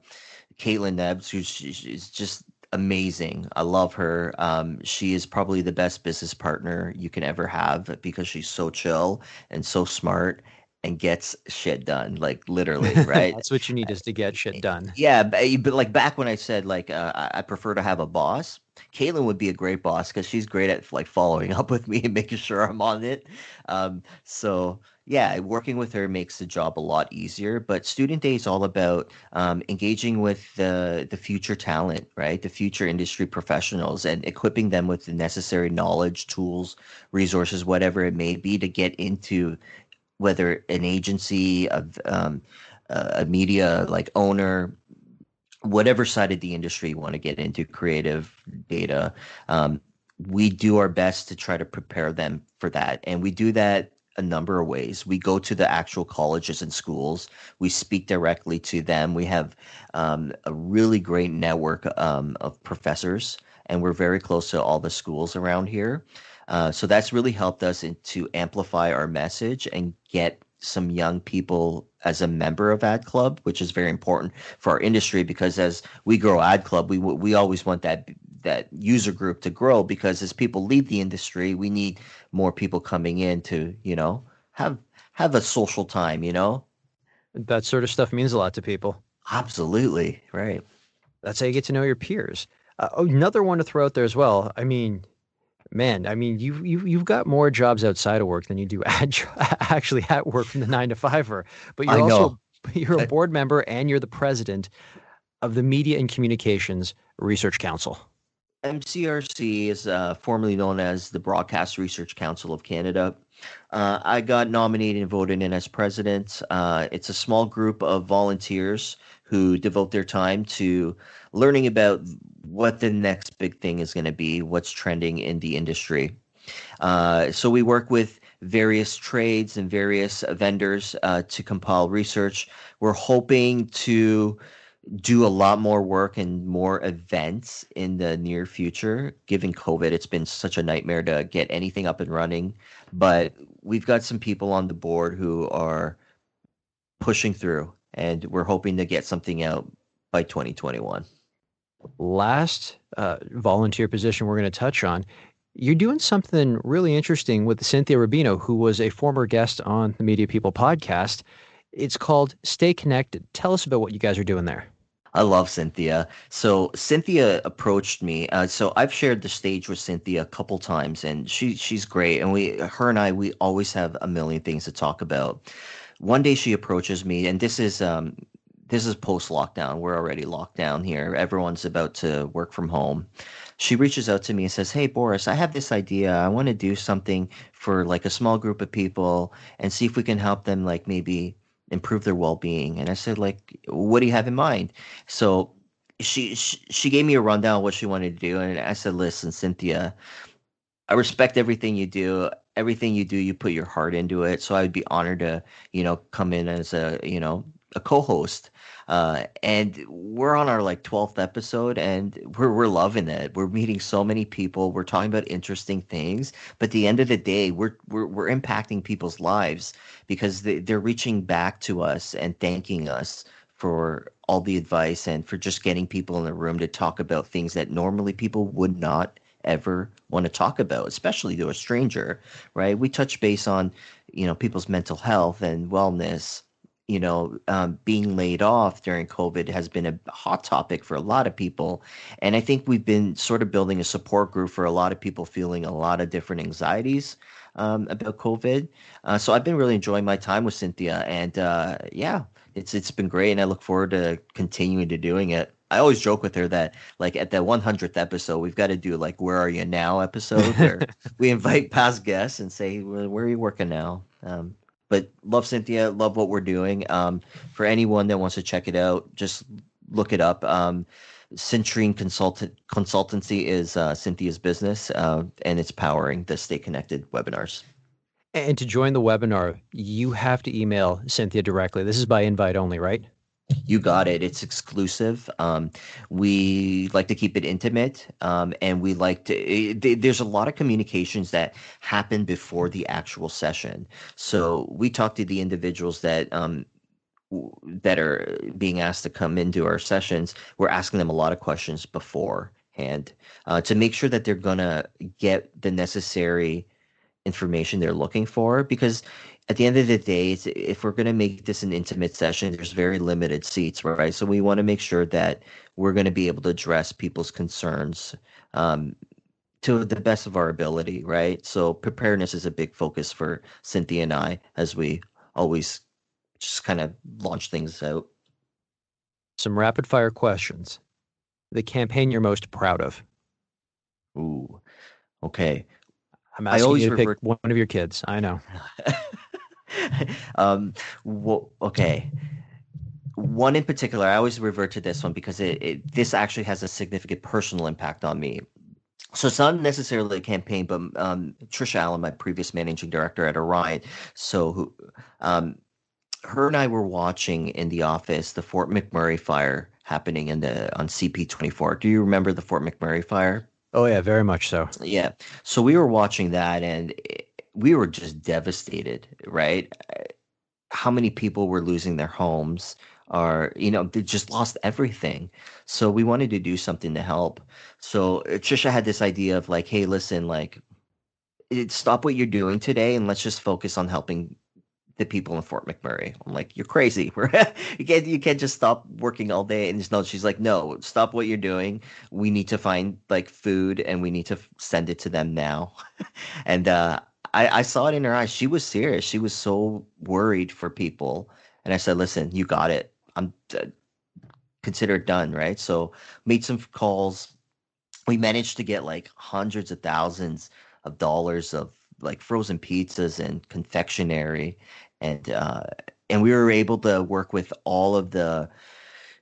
Caitlin Nebs, who's she's just amazing. I love her. Um, she is probably the best business partner you can ever have because she's so chill and so smart and gets shit done like literally right? That's what you need is to get shit done. yeah but like back when i said like uh, i prefer to have a boss caitlin would be a great boss because she's great at like following up with me and making sure i'm on it. Um, so yeah working with her makes the job a lot easier but student day is all about um, engaging with the the future talent right? The future industry professionals and equipping them with the necessary knowledge tools resources whatever it may be to get into whether an agency, a, um, a media like owner, whatever side of the industry you want to get into, creative data, um, we do our best to try to prepare them for that, and we do that a number of ways. We go to the actual colleges and schools. We speak directly to them. We have um, a really great network um, of professors, and we're very close to all the schools around here. Uh, so that's really helped us in, to amplify our message and get some young people as a member of ad club which is very important for our industry because as we grow ad club we we always want that that user group to grow because as people leave the industry we need more people coming in to you know have have a social time you know? That sort of stuff means a lot to people. Absolutely. Right. That's how you get to know your peers. Uh, another one to throw out there as well. I mean man, I mean, you you you've got more jobs outside of work than you do at actually at work from the nine to fiver. But you're I also know. you're a board member and you're the president of the Media and Communications Research Council? MCRC is uh, formerly known as the Broadcast Research Council of Canada. Uh, I got nominated and voted in as president. Uh, it's a small group of volunteers who devote their time to learning about what the next big thing is going to be, what's trending in the industry. Uh, so we work with various trades and various vendors uh, to compile research. We're hoping to do a lot more work and more events in the near future. Given COVID, it's been such a nightmare to get anything up and running. But we've got some people on the board who are pushing through, and we're hoping to get something out by 2021. Last uh, volunteer position we're going to touch on. You're doing something really interesting with Cynthia Rubino, who was a former guest on the Media People podcast. It's called Stay Connected. Tell us about what you guys are doing there. I love Cynthia. So Cynthia approached me. Uh, so I've shared the stage with Cynthia a couple times, and she she's great. And we, her and I, we always have a million things to talk about. One day she approaches me, and this is um this is post lockdown. We're already locked down here. Everyone's about to work from home. She reaches out to me and says, "Hey Boris, I have this idea. I want to do something for like a small group of people and see if we can help them like maybe improve their well-being and i said like what do you have in mind so she, she gave me a rundown of what she wanted to do and i said listen cynthia i respect everything you do everything you do you put your heart into it. So i would be honored to you know come in as a you know a co-host. Uh, and we're on our like 12th episode and we're, we're loving it. We're meeting so many people. We're talking about interesting things. But the end of the day we're we're, we're impacting people's lives because they, they're reaching back to us and thanking us for all the advice and for just getting people in the room to talk about things that normally people would not ever want to talk about, especially to a stranger, right? We touch base on, you know, people's mental health and wellness you know, um, being laid off during COVID has been a hot topic for a lot of people. And I think we've been sort of building a support group for a lot of people feeling a lot of different anxieties um, about COVID. Uh, so I've been really enjoying my time with Cynthia. And uh, yeah, it's it's been great. And I look forward to continuing to doing it. I always joke with her that like at the 100th episode, we've got to do like "Where Are You Now" episode where we invite past guests and say, "Where are you working now?" Um, but love Cynthia, love what we're doing. Um, for anyone that wants to check it out, just look it up. Um, Centrine Consultant Consultancy is uh, Cynthia's business, uh, and it's powering the Stay Connected webinars. And to join the webinar, you have to email Cynthia directly. This is by invite only, right? You got it. It's exclusive. Um, we like to keep it intimate, um, and we like to. It, there's a lot of communications that happen before the actual session. So we talk to the individuals that um, that are being asked to come into our sessions. We're asking them a lot of questions beforehand uh, to make sure that they're gonna get the necessary information they're looking for because at the end of the day, if we're going to make this an intimate session, there's very limited seats, right? So we want to make sure that we're going to be able to address people's concerns um, to the best of our ability, right? So preparedness is a big focus for Cynthia and I as we always just kind of launch things out. Some rapid fire questions. The campaign you're most proud of. Ooh, okay. I'm asking you to pick one of your kids. I know. um, okay. One in particular, I always revert to this one because it, it this actually has a significant personal impact on me. So it's not necessarily a campaign, but um, Trisha Allen, my previous managing director at Orion, so who, um, her and I were watching in the office the Fort McMurray fire happening in the on CP24. Do you remember the Fort McMurray fire? Oh yeah, very much so. Yeah. So we were watching that, and it, we were just devastated, right? How many people were losing their homes or, you know, they just lost everything. So we wanted to do something to help. So uh, Trisha had this idea of like, hey, listen, like, stop what you're doing today and let's just focus on helping the people in Fort McMurray. I'm like, you're crazy. you can't you can't just stop working all day and just no. She's like, no, stop what you're doing. We need to find like food and we need to send it to them now. and uh, I, I saw it in her eyes. She was serious. She was so worried for people. And I said, listen, you got it. I'm uh, consider it done, right? So made some calls. We managed to get like hundreds of thousands of dollars of like frozen pizzas and confectionery, and uh, and we were able to work with all of the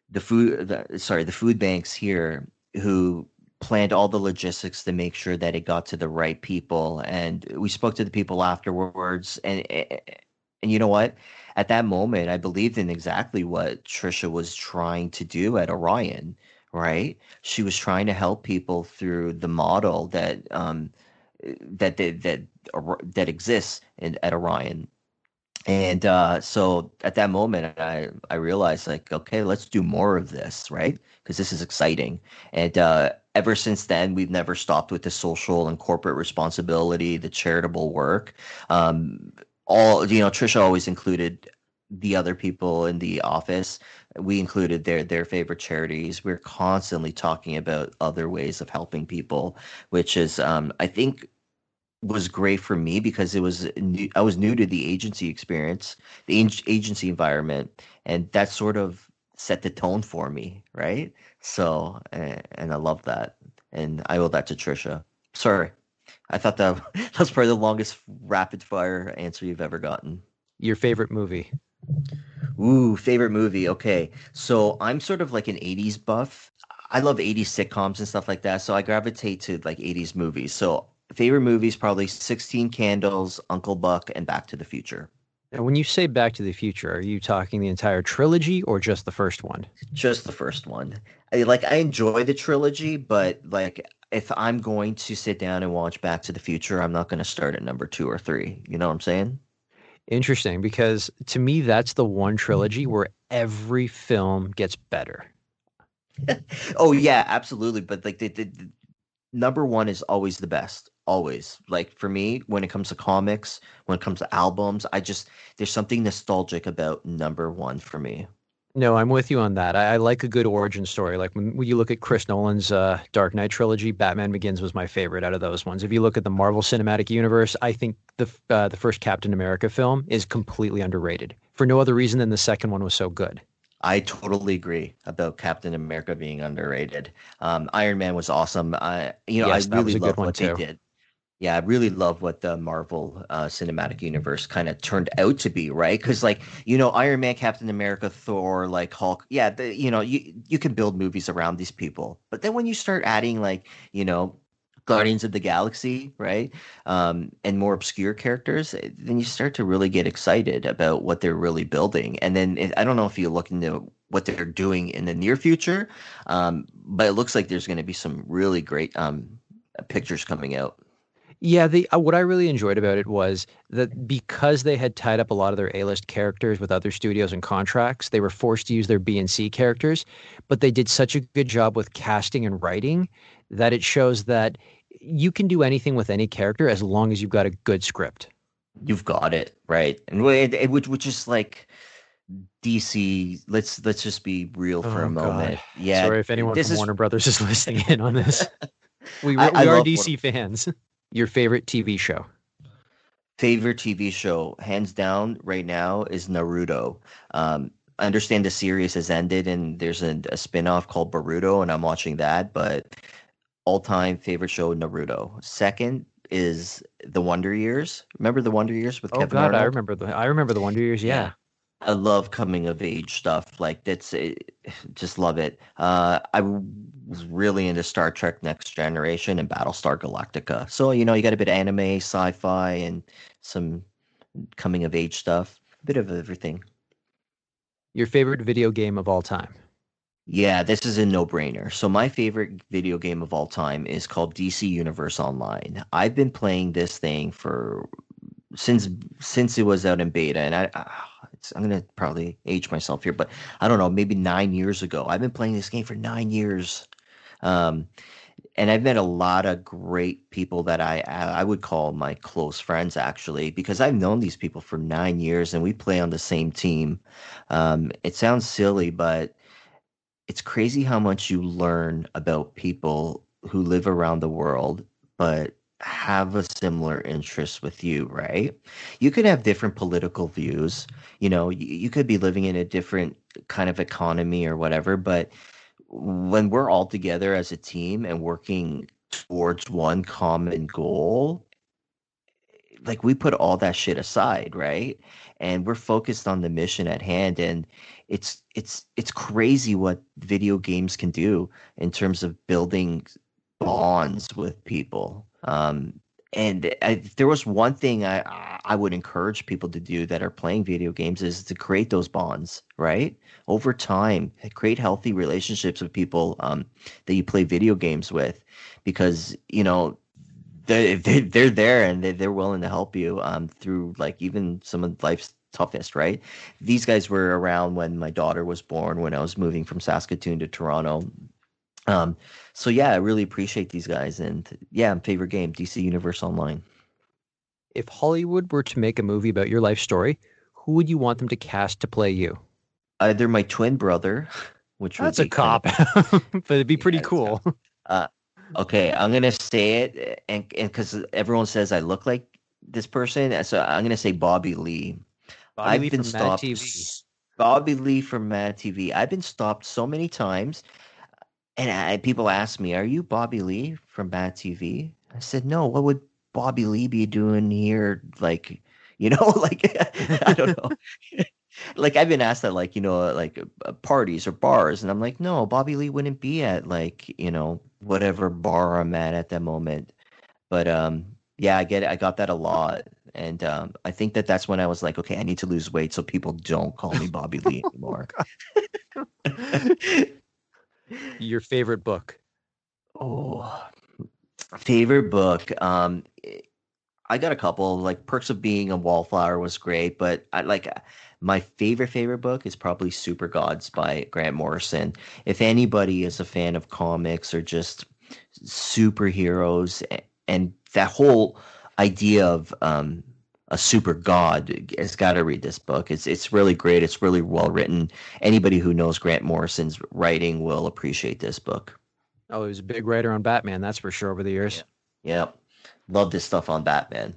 the food the, sorry the food banks here who planned all the logistics to make sure that it got to the right people. And we spoke to the people afterwards and and you know what? At that moment i believed in exactly what trisha was trying to do at orion right? She was trying to help people through the model that um that that that, that exists in, at orion. And uh, so at that moment i i realized like okay let's do more of this right? Because this is exciting. And uh, ever since then we've never stopped with the social and corporate responsibility the charitable work. Um, all you know trisha always included the other people in the office. We included their their favorite charities. We're constantly talking about other ways of helping people which is um, i think was great for me because it was new, I was new to the agency experience, the agency environment, and that sort of set the tone for me, right? So, and I love that, and I owe that to Trisha. Sorry, I thought that that's probably the longest rapid fire answer you've ever gotten. Your favorite movie? Ooh, favorite movie. Okay, so I'm sort of like an '80s buff. I love 80s sitcoms and stuff like that, so I gravitate to like 80s movies. So favorite movies probably 16 Candles, Uncle Buck, and Back to the Future. And when you say Back to the Future, are you talking the entire trilogy or just the first one? Just the first one. I, like I enjoy the trilogy, but like if I'm going to sit down and watch Back to the Future, I'm not going to start at number 2 or 3. You know what I'm saying? Interesting because to me that's the one trilogy where every film gets better. oh yeah, absolutely, but like the, the, the number 1 is always the best always. Like for me when it comes to comics when it comes to albums i just there's something nostalgic about number one for me. No i'm with you on that. I, I like a good origin story. Like when, when you look at chris nolan's uh, dark knight trilogy batman begins was my favorite out of those ones. If you look at the marvel cinematic universe i think the uh, the first captain america film is completely underrated for no other reason than the second one was so good. I totally agree about Captain America being underrated. Um, Iron Man was awesome. I, you know, yes, I really love what too. they did yeah, I really love what the Marvel uh, Cinematic Universe kind of turned out to be, right? Because like you know, Iron Man, Captain America, Thor, like Hulk, yeah, the, you know, you you can build movies around these people, but then when you start adding like you know Guardians of the Galaxy, right? Um, and more obscure characters, eh, then you start to really get excited about what they're really building. And then it, I don't know if you look into what they're doing in the near future, um, but it looks like there's going to be some really great um, pictures coming out. Yeah, the uh, what I really enjoyed about it was that because they had tied up a lot of their A-list characters with other studios and contracts, they were forced to use their B and C characters, but they did such a good job with casting and writing that it shows that you can do anything with any character as long as you've got a good script. You've got it, right? And it, it, which which is like DC. Let's let's just be real for oh, a moment. God. Yeah. Sorry if anyone from is... Warner Brothers is listening in on this. we, we I, I are DC fans. Your favorite TV show? Favorite TV show, hands down, right now is Naruto. Um, I understand the series has ended and there's a, a spin-off called Boruto, and I'm watching that. But all-time favorite show, Naruto. Second is The Wonder Years. Remember The Wonder Years with oh, Kevin God, Arnold? I remember the I remember The Wonder Years. Yeah. yeah. I love coming of age stuff. Like that's it, just love it. Uh, I was really into Star Trek Next Generation and Battlestar Galactica. So you know, you got a bit of anime, sci-fi, and some coming of age stuff. A bit of everything. Your favorite video game of all time? Yeah, this is a no-brainer. So my favorite video game of all time is called DC Universe Online. I've been playing this thing for since since it was out in beta, and I, ah, I I'm gonna probably age myself here, but I don't know, maybe nine years ago. I've been playing this game for nine years, um, and I've met a lot of great people that I I would call my close friends actually, because I've known these people for nine years, and we play on the same team. Um, it sounds silly, but it's crazy how much you learn about people who live around the world, but have a similar interest with you, right? You could have different political views. You know, you, you could be living in a different kind of economy or whatever, but when we're all together as a team and working towards one common goal, like we put all that shit aside, right? And we're focused on the mission at hand and it's it's it's crazy what video games can do in terms of building bonds with people. Um, and I, there was one thing I I would encourage people to do that are playing video games is to create those bonds, right? Over time, create healthy relationships with people um, that you play video games with, because you know they're they're there and they're willing to help you um, through like even some of life's toughest, right? These guys were around when my daughter was born, when I was moving from Saskatoon to Toronto. Um, so yeah, I really appreciate these guys, and yeah, favorite game DC Universe Online. If Hollywood were to make a movie about your life story, who would you want them to cast to play you? Either my twin brother, which that's a cop, but it'd be pretty yeah, cool. Uh, okay, I'm gonna say it, and because everyone says I look like this person, so I'm gonna say Bobby Lee. Bobby I've Lee been stopped. Bobby Lee from Mad TV. I've been stopped so many times and I, people ask me, "Are you Bobby Lee from Mad TV?" I said, "No. What would Bobby Lee be doing here? Like, you know, like I don't know." like I've been asked that, like you know, like uh, parties or bars, and I'm like, no, Bobby Lee wouldn't be at like you know whatever bar I'm at at that moment. But um, yeah, I get it. I got that a lot, and um, I think that that's when I was like, okay, I need to lose weight so people don't call me Bobby Lee anymore. Your favorite book? Oh, favorite book. Um, I got a couple. Like Perks of Being a Wallflower was great, but I like my favorite favorite book is probably Super Gods by Grant Morrison. If anybody is a fan of comics or just superheroes and that whole idea of um, a super god has got to read this book. It's it's really great. It's really well written. Anybody who knows Grant Morrison's writing will appreciate this book. Oh, he was a big writer on Batman, that's for sure over the years. Yeah. Yep. Love this stuff on Batman.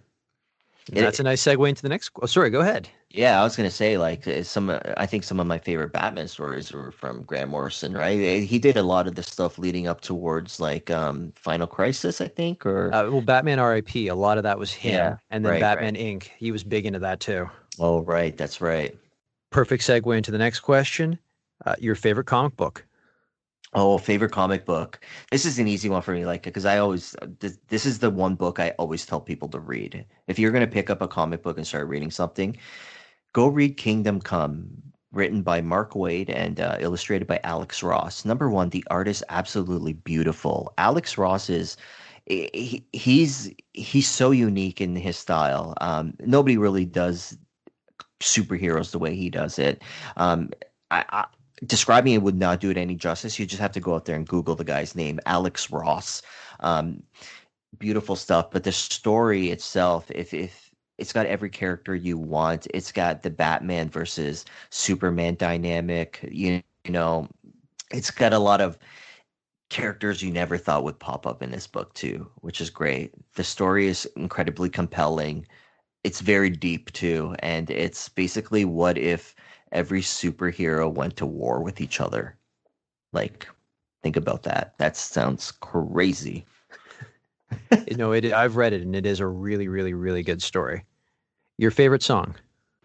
It, that's a nice segue into the next. Oh, sorry, go ahead. Yeah, I was gonna say like uh, some. Uh, I think some of my favorite Batman stories were from Grant Morrison. Right, uh, he did a lot of the stuff leading up towards like um Final Crisis, I think, or uh, well, Batman R.I.P. A lot of that was him, yeah, and then right, Batman right. Inc. He was big into that too. Oh, right, that's right. Perfect segue into the next question. Uh, your favorite comic book? Oh, favorite comic book. This is an easy one for me, like because I always this, this is the one book I always tell people to read. If you're going to pick up a comic book and start reading something, go read Kingdom Come, written by Mark Waid and uh, illustrated by Alex Ross. Number one, the art is absolutely beautiful. Alex Ross is he, he's he's so unique in his style. Um, nobody really does superheroes the way he does it. Um, I, I describing it would not do it any justice. You just have to go out there and Google the guy's name, Alex Ross. Um, beautiful stuff, but the story itself, if if it's got every character you want, it's got the Batman versus Superman dynamic. You, you know, it's got a lot of characters you never thought would pop up in this book too, which is great. The story is incredibly compelling. It's very deep too, and it's basically what if every superhero went to war with each other. Like, think about that. That sounds crazy. You know, it. I've read it, and it is a really, really, really good story. Your favorite song?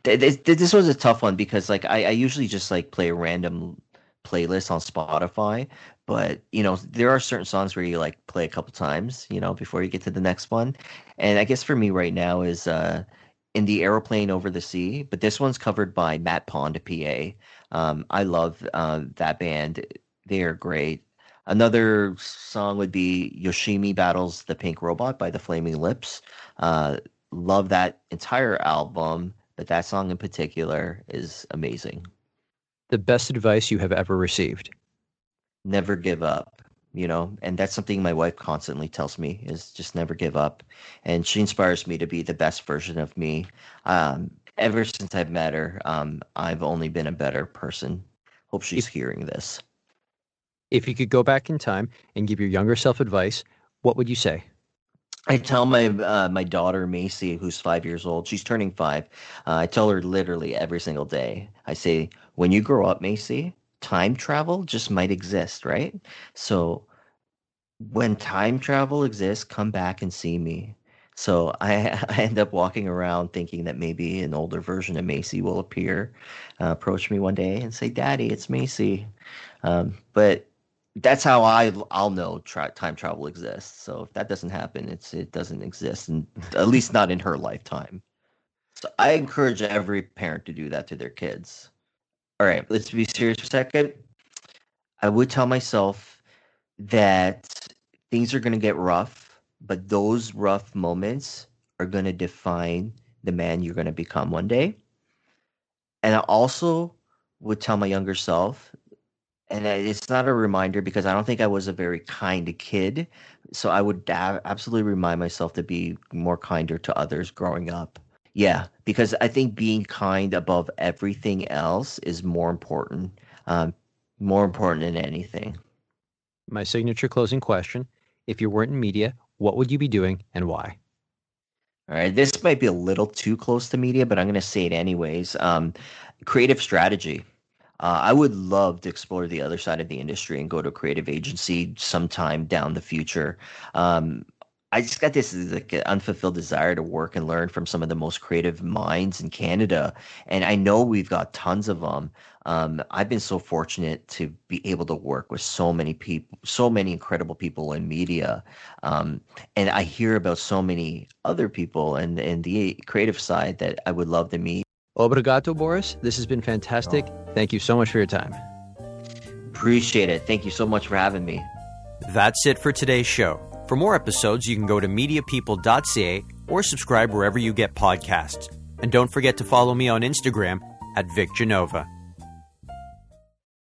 This, was a tough one because, like, I, I usually just like play a random playlist on Spotify, but you know, there are certain songs where you like play a couple times, you know, before you get to the next one. And I guess for me right now is uh in the aeroplane over the sea, but this one's covered by Matt Pond, PA. Um, I love uh, that band; they are great. Another song would be Yoshimi battles the Pink Robot by the Flaming Lips. Uh, love that entire album, but that song in particular is amazing. The best advice you have ever received? Never give up you know and that's something my wife constantly tells me is just never give up and she inspires me to be the best version of me um, ever since i've met her um, i've only been a better person hope she's hearing this if you could go back in time and give your younger self advice what would you say I tell my uh, my daughter Macy, who's five years old, she's turning five. Uh, I tell her literally every single day. I say, when you grow up, Macy, time travel just might exist, right? So when time travel exists, come back and see me. So I, I end up walking around thinking that maybe an older version of Macy will appear, uh, approach me one day and say, "Daddy, it's Macy." Um, but that's how I I'll know tra- time travel exists. So if that doesn't happen, it's it doesn't exist, and at least not in her lifetime. So I encourage every parent to do that to their kids. All right, let's be serious for a second. I would tell myself that things are going to get rough, but those rough moments are going to define the man you're going to become one day. And I also would tell my younger self and it's not a reminder because I don't think I was a very kind kid. So I would absolutely remind myself to be more kinder to others growing up. Yeah, because I think being kind above everything else is more important, um, more important than anything. My signature closing question If you weren't in media, what would you be doing and why? All right, this might be a little too close to media, but I'm going to say it anyways. Um, creative strategy. Uh, I would love to explore the other side of the industry and go to a creative agency sometime down the future. Um, I just got this like unfulfilled desire to work and learn from some of the most creative minds in Canada, and I know we've got tons of them. Um, I've been so fortunate to be able to work with so many people, so many incredible people in media, um, and I hear about so many other people and and the creative side that I would love to meet. Obrigado, Boris. This has been fantastic. Thank you so much for your time. Appreciate it. Thank you so much for having me. That's it for today's show. For more episodes, you can go to mediapeople.ca or subscribe wherever you get podcasts. And don't forget to follow me on Instagram at Vic Genova.